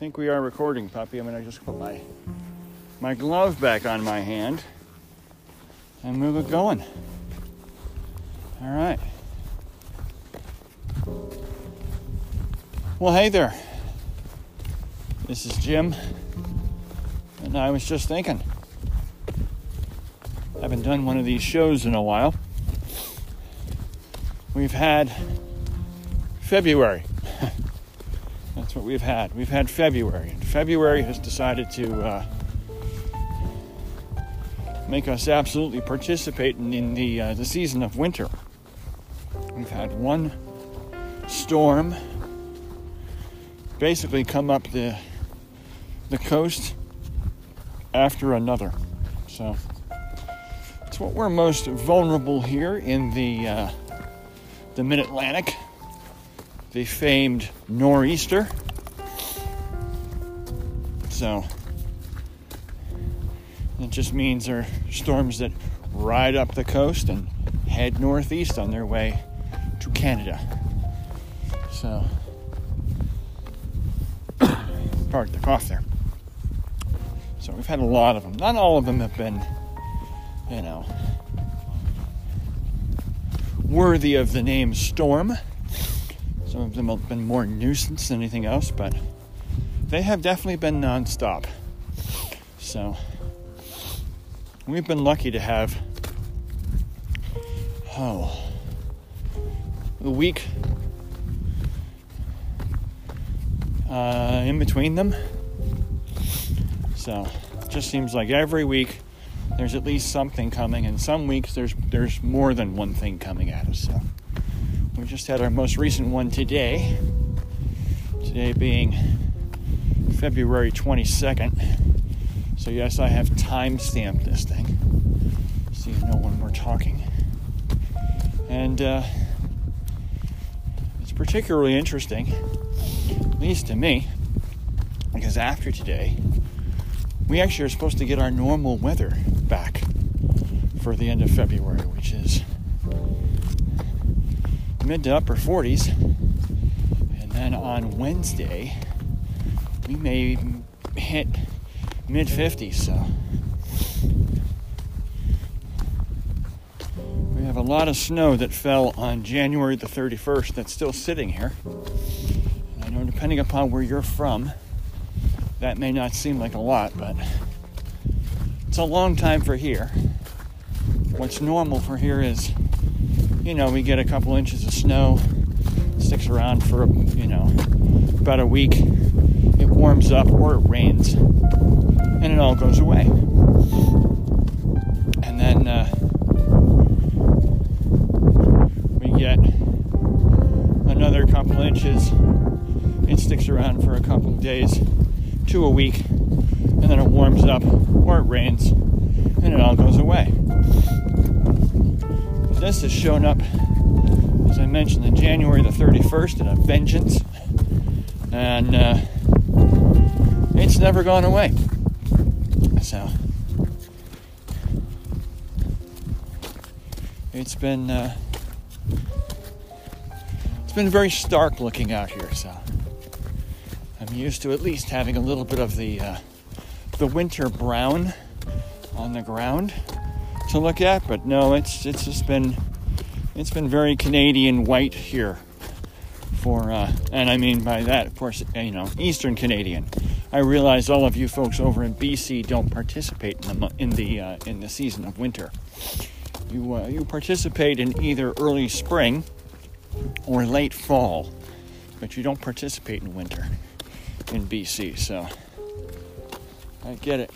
I think we are recording, puppy. I'm gonna just put my my glove back on my hand and move it going. All right. Well, hey there. This is Jim, and I was just thinking. I haven't done one of these shows in a while. We've had February. That's what we've had. We've had February. And February has decided to uh, make us absolutely participate in, the, uh, the season of winter. We've had one storm basically come up the, the coast after another. So it's what we're most vulnerable here in the, uh, the mid Atlantic the famed nor'easter. So it just means there are storms that ride up the coast and head northeast on their way to Canada. So, pardon the cough there. So we've had a lot of them. Not all of them have been, you know, worthy of the name storm. Some of them have been more nuisance than anything else, but they have definitely been nonstop. So we've been lucky to have oh the week uh, in between them. So it just seems like every week there's at least something coming, and some weeks there's there's more than one thing coming at us. So. We just had our most recent one today. Today being February 22nd. So, yes, I have time stamped this thing so you know when we're talking. And uh, it's particularly interesting, at least to me, because after today, we actually are supposed to get our normal weather back for the end of February, which is mid to upper 40s. And then on Wednesday, we may hit mid 50s. So we have a lot of snow that fell on January the 31st that's still sitting here. And I know depending upon where you're from, that may not seem like a lot, but it's a long time for here. What's normal for here is you know, we get a couple inches of snow, sticks around for, you know, about a week. It warms up or it rains, and it all goes away. And then uh, we get another couple inches. It sticks around for a couple days to a week, and then it warms up or it rains, and it all goes away this has shown up, as I mentioned, in January the 31st in a vengeance. And uh, it's never gone away. So it's been uh, it's been very stark looking out here. So I'm used to at least having a little bit of the uh, the winter brown on the ground to look at, but no, it's it's just been it's been very Canadian white here for uh, and I mean by that, of course, you know, Eastern Canadian. I realize all of you folks over in BC don't participate in the in the uh, in the season of winter. You uh, you participate in either early spring or late fall, but you don't participate in winter in BC. So I get it.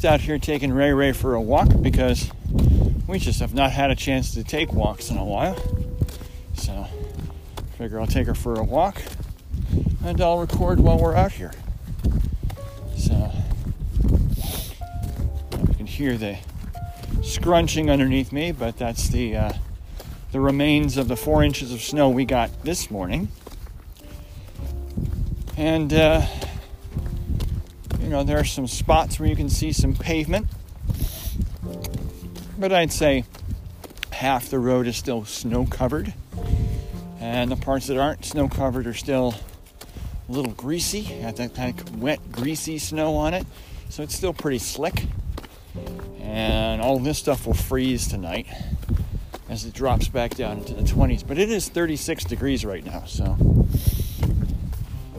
Just out here taking Ray Ray for a walk because we just have not had a chance to take walks in a while. So, figure I'll take her for a walk and I'll record while we're out here. So, you can hear the scrunching underneath me, but that's the uh, the remains of the four inches of snow we got this morning. And uh, you know, there are some spots where you can see some pavement, but I'd say half the road is still snow covered. And the parts that aren't snow covered are still a little greasy, got that kind of wet, greasy snow on it. So it's still pretty slick. And all this stuff will freeze tonight as it drops back down into the 20s. But it is 36 degrees right now, so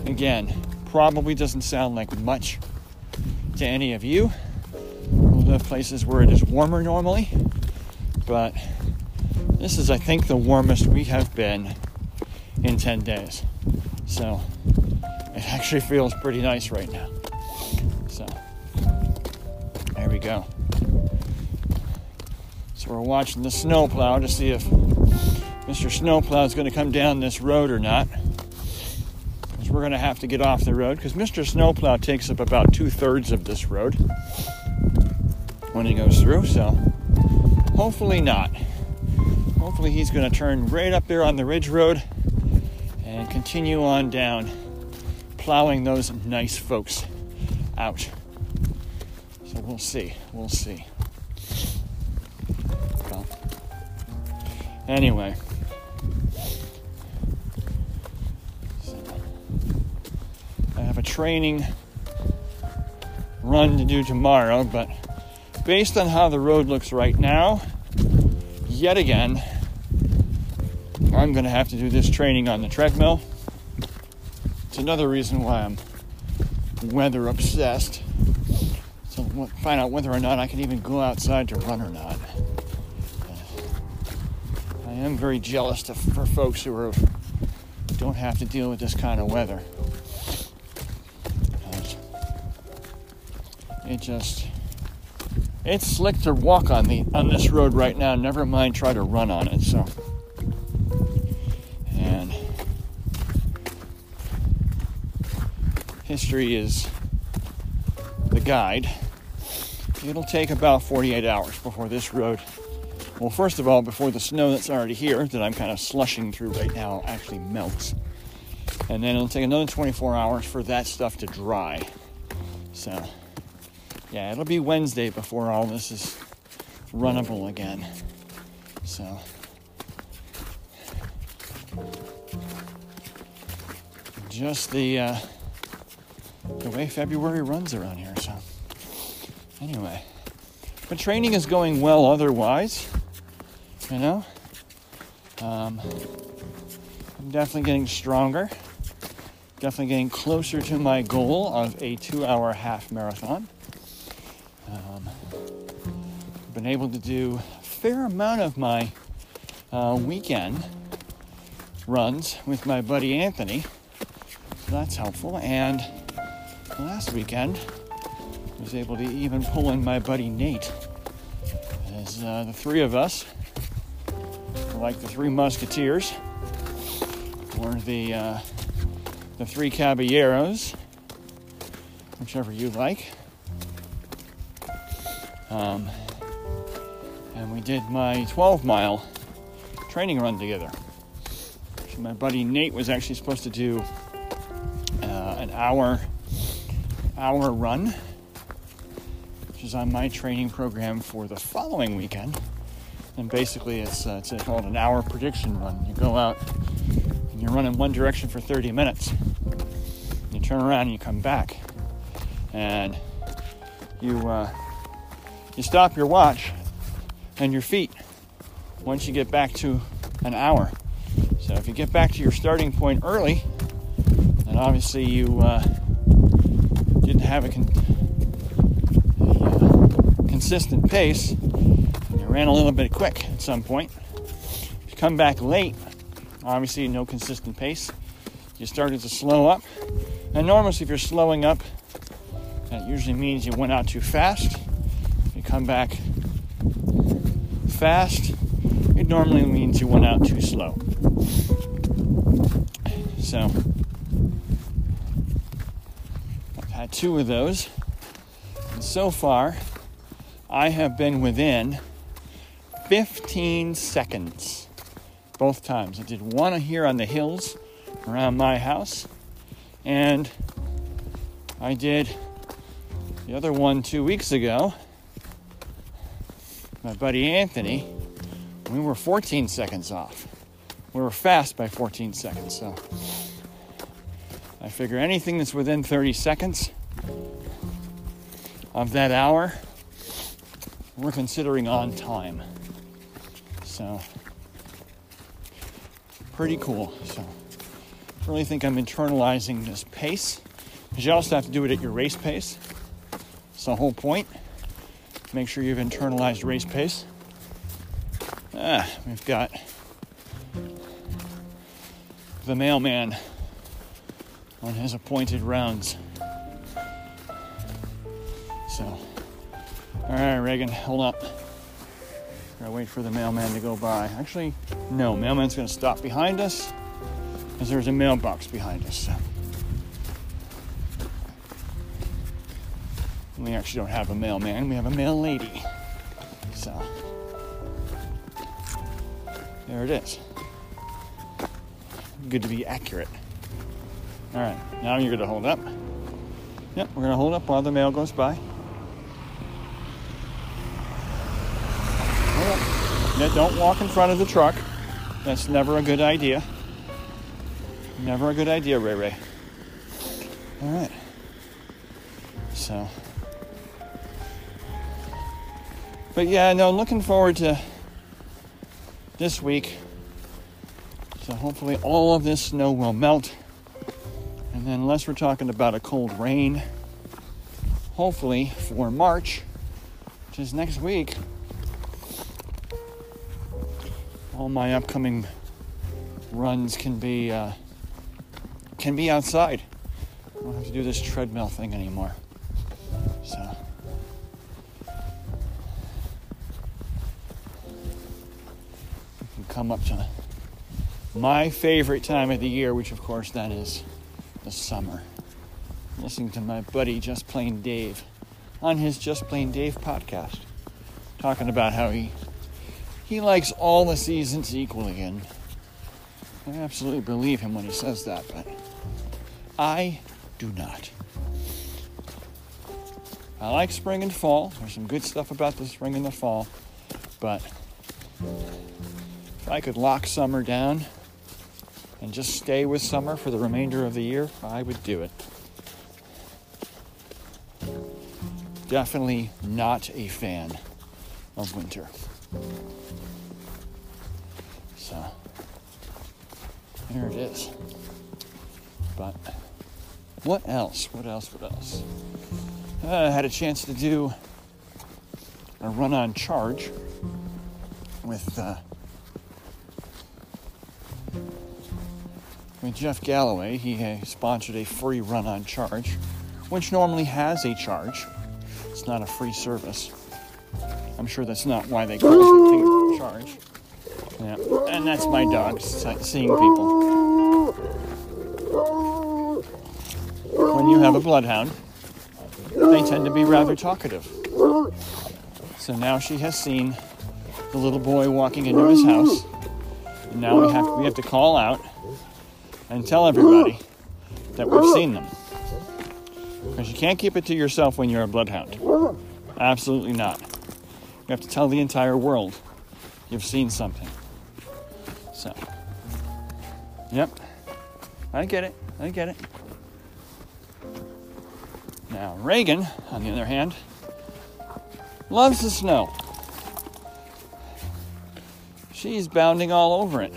again, probably doesn't sound like much to any of you who live places where it is warmer normally, but this is, I think, the warmest we have been in 10 days. So it actually feels pretty nice right now. So there we go. So we're watching the snowplow to see if Mr. Snowplow is going to come down this road or not. We're going to have to get off the road because Mr. Snowplow takes up about two thirds of this road when he goes through. So hopefully not. Hopefully he's going to turn right up there on the ridge road and continue on down, plowing those nice folks out. So we'll see. We'll see. Well, Anyway. A training run to do tomorrow, but based on how the road looks right now, yet again, I'm going to have to do this training on the treadmill. It's another reason why I'm weather obsessed. So find out whether or not I can even go outside to run or not. I am very jealous to, for folks who are, don't have to deal with this kind of weather. It just it's slick to walk on the on this road right now. Never mind try to run on it. So and history is the guide. It'll take about 48 hours before this road well, first of all, before the snow that's already here, that I'm kind of slushing through right now, actually melts. And then it'll take another 24 hours for that stuff to dry. So, yeah, it'll be Wednesday before all this is runnable again. So, just the uh, the way February runs around here. So, anyway, but training is going well otherwise you know? Um, I'm definitely getting stronger, definitely getting closer to my goal of a two hour half marathon. Been able to do a fair amount of my uh, weekend runs with my buddy Anthony. So that's helpful. And last weekend, I was able to even pull in my buddy Nate. As uh, the three of us like the Three Musketeers or the uh, the Three Caballeros, whichever you like. Um, and we did my 12 mile training run together. So my buddy Nate was actually supposed to do uh, an hour hour run, which is on my training program for the following weekend and basically it's, uh, it's called an hour prediction run. You go out and you run in one direction for 30 minutes. You turn around and you come back, and you uh, you stop your watch and your feet once you get back to an hour. So if you get back to your starting point early, then obviously you uh, didn't have a, con- a consistent pace and you ran a little bit quick at some point. If you come back late, obviously no consistent pace. You started to slow up. And normally, if you're slowing up, that usually means you went out too fast. If you come back fast, it normally means you went out too slow. So, I've had two of those. And so far, I have been within 15 seconds both times. I did one here on the hills around my house, and I did the other one two weeks ago. My buddy Anthony, we were 14 seconds off we were fast by 14 seconds. So I figure anything that's within 30 seconds of that hour, we're considering on time. So pretty cool. So really think I'm internalizing this pace. Because you also have to do it at your race pace. It's the whole point. Make sure you've internalized race pace. Ah, we've got the mailman on his appointed rounds. So, all right, Reagan, hold up. Gotta wait for the mailman to go by. Actually, no, mailman's gonna stop behind us because there's a mailbox behind us. So. We actually don't have a mailman, we have a mail lady. So, there it is. Good to be accurate. All right, now you're gonna hold up. Yep, we're gonna hold up while the mail goes by. Yeah, don't walk in front of the truck. That's never a good idea. Never a good idea, Ray Ray. All right. So. But yeah, no, looking forward to this week. So hopefully all of this snow will melt. And then, unless we're talking about a cold rain, hopefully for March, which is next week, all my upcoming runs can be uh, can be outside. I don't have to do this treadmill thing anymore. Come up to my favorite time of the year, which of course that is the summer. Listening to my buddy Just Plain Dave on his Just Plain Dave podcast, talking about how he he likes all the seasons equally, and I absolutely believe him when he says that, but I do not. I like spring and fall. There's some good stuff about the spring and the fall, but if I could lock summer down and just stay with summer for the remainder of the year, I would do it. Definitely not a fan of winter. So, there it is. But what else? What else? What else? I had a chance to do a run on charge with uh, with Jeff Galloway. He sponsored a free run on charge, which normally has a charge. It's not a free service. I'm sure that's not why they call it a charge. Yeah, and that's my dog seeing people. When you have a bloodhound, they tend to be rather talkative. So now she has seen the little boy walking into his house. And now we have we have to call out and tell everybody that we've seen them. Because you can't keep it to yourself when you're a bloodhound. Absolutely not. You have to tell the entire world you've seen something. So, yep. I get it. I get it. Now, Reagan, on the other hand, loves the snow. She's bounding all over it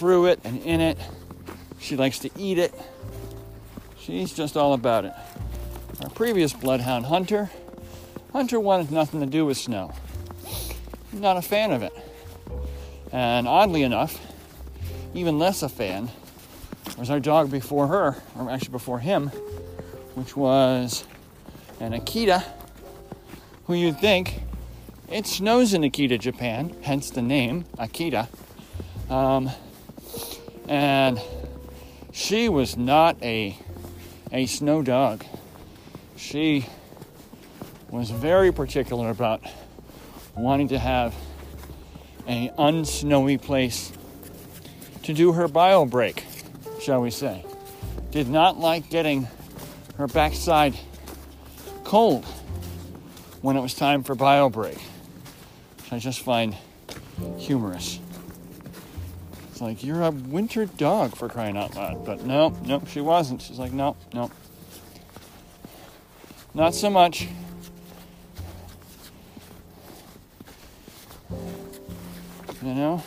through it and in it. She likes to eat it. She's just all about it. Our previous bloodhound, Hunter, Hunter wanted nothing to do with snow. Not a fan of it. And oddly enough, even less a fan was our dog before her, or actually before him, which was an Akita, who you'd think it snows in Akita, Japan, hence the name Akita. Um, and she was not a a snow dog. She was very particular about wanting to have a unsnowy place to do her bio break, shall we say. Did not like getting her backside cold when it was time for bio break. Which I just find humorous. It's like, you're a winter dog for crying out loud. But no, no, she wasn't. She's like, no, no. Not so much. You know?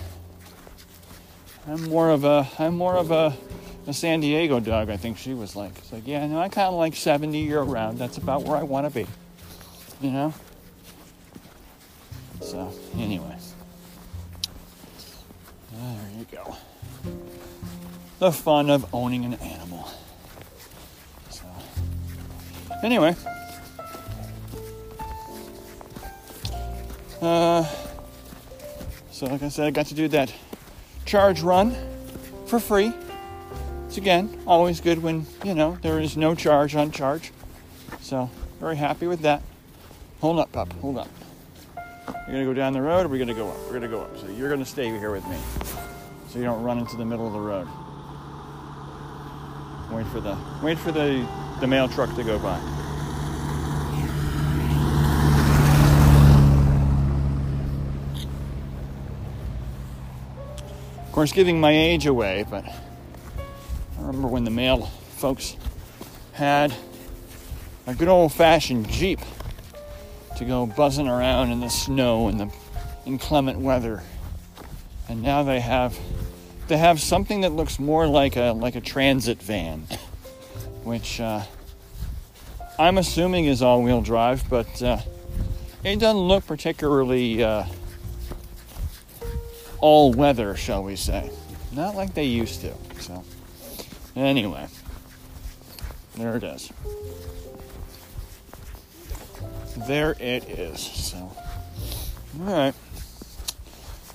I'm more of a I'm more of a, a San Diego dog, I think she was like. It's like, yeah, no, I kinda like seventy year round. That's about where I wanna be. You know? So anyway. There you go. The fun of owning an animal. So anyway. Uh, so like I said, I got to do that charge run for free. It's again always good when you know there is no charge on charge. So very happy with that. Hold up, pup. Hold up. You're gonna go down the road, or we're gonna go up. We're gonna go up. So you're gonna stay here with me, so you don't run into the middle of the road. Wait for the wait for the the mail truck to go by. Of course, giving my age away, but I remember when the mail folks had a good old fashioned Jeep to go buzzing around in the snow and the inclement weather. And now they have they have something that looks more like a like a transit van, which uh, I'm assuming is all-wheel drive, but uh, it doesn't look particularly uh, all-weather, shall we say? Not like they used to. So, anyway, there it is there it is. So, all right.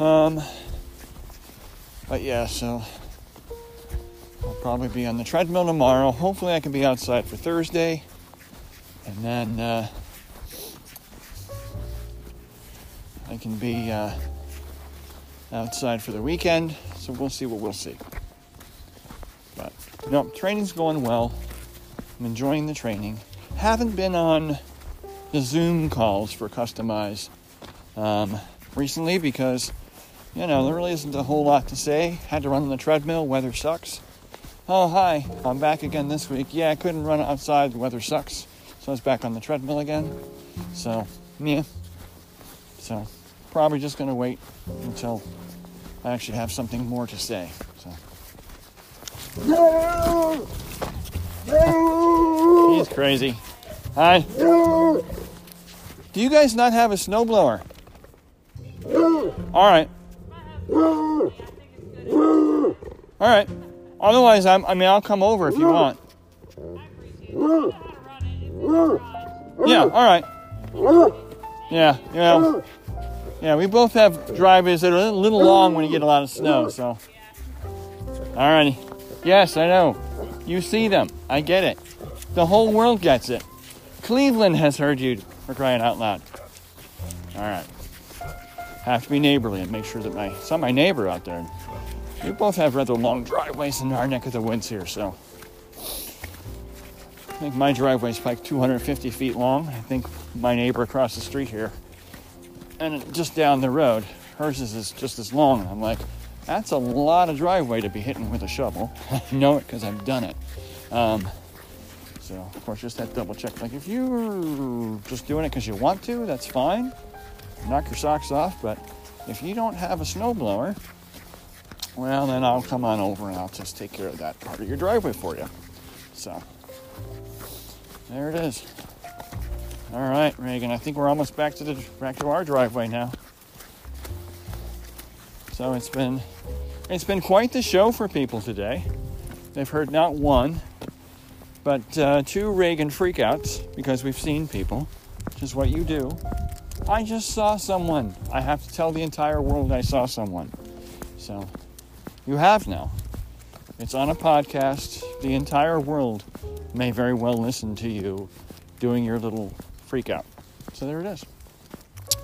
Um, but yeah, so I'll probably be on the treadmill tomorrow. Hopefully, I can be outside for Thursday, and then uh, I can be uh, outside for the weekend. So we'll see what we'll see. But no, training's going well. I'm enjoying the training. Haven't been on the Zoom calls for Customize um, recently because, you know, there really isn't a whole lot to say. Had to run on the treadmill, weather sucks. Oh, hi, I'm back again this week. Yeah, I couldn't run outside, the weather sucks. So I was back on the treadmill again. So, yeah. So, probably just going to wait until I actually have something more to say. So. He's crazy. Hi. Do you guys not have a snowblower? All right. All right. Otherwise, I'm, I mean, I'll come over if you want. Yeah. All right. Yeah. Know. Yeah, we both have driveways that are a little long when you get a lot of snow. So. All righty. Yes, I know. You see them. I get it. The whole world gets it. Cleveland has heard you for crying out loud. All right. Have to be neighborly and make sure that my saw my neighbor out there. We both have rather long driveways in our neck of the woods here, so I think my driveway is like 250 feet long. I think my neighbor across the street here, and just down the road, hers is just as long. I'm like, that's a lot of driveway to be hitting with a shovel. I know it because I've done it. Um, so, of course, just that double check. Like, if you're just doing it because you want to, that's fine. Knock your socks off. But if you don't have a snowblower, well, then I'll come on over and I'll just take care of that part of your driveway for you. So, there it is. All right, Reagan. I think we're almost back to the back to our driveway now. So it's been it's been quite the show for people today. They've heard not one, but uh, two Reagan freakouts because we've seen people, which is what you do. I just saw someone. I have to tell the entire world I saw someone. So you have now. It's on a podcast. The entire world may very well listen to you doing your little freakout. So there it is.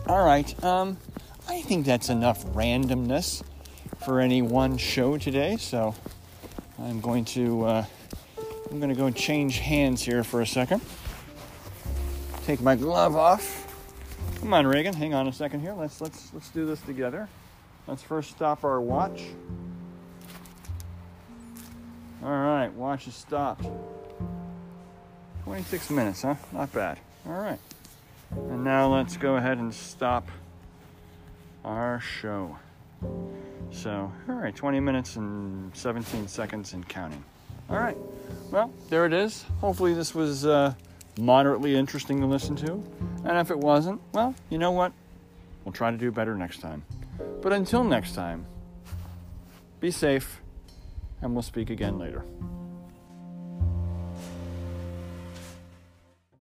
All right. Um, I think that's enough randomness for any one show today. So I'm going to. Uh, I'm going to go change hands here for a second. Take my glove off. Come on, Reagan. Hang on a second here. Let's let's let's do this together. Let's first stop our watch. All right, watch has stopped. 26 minutes, huh? Not bad. All right. And now let's go ahead and stop our show. So, all right, 20 minutes and 17 seconds and counting. All right. Well, there it is. Hopefully, this was uh, moderately interesting to listen to. And if it wasn't, well, you know what? We'll try to do better next time. But until next time, be safe, and we'll speak again later.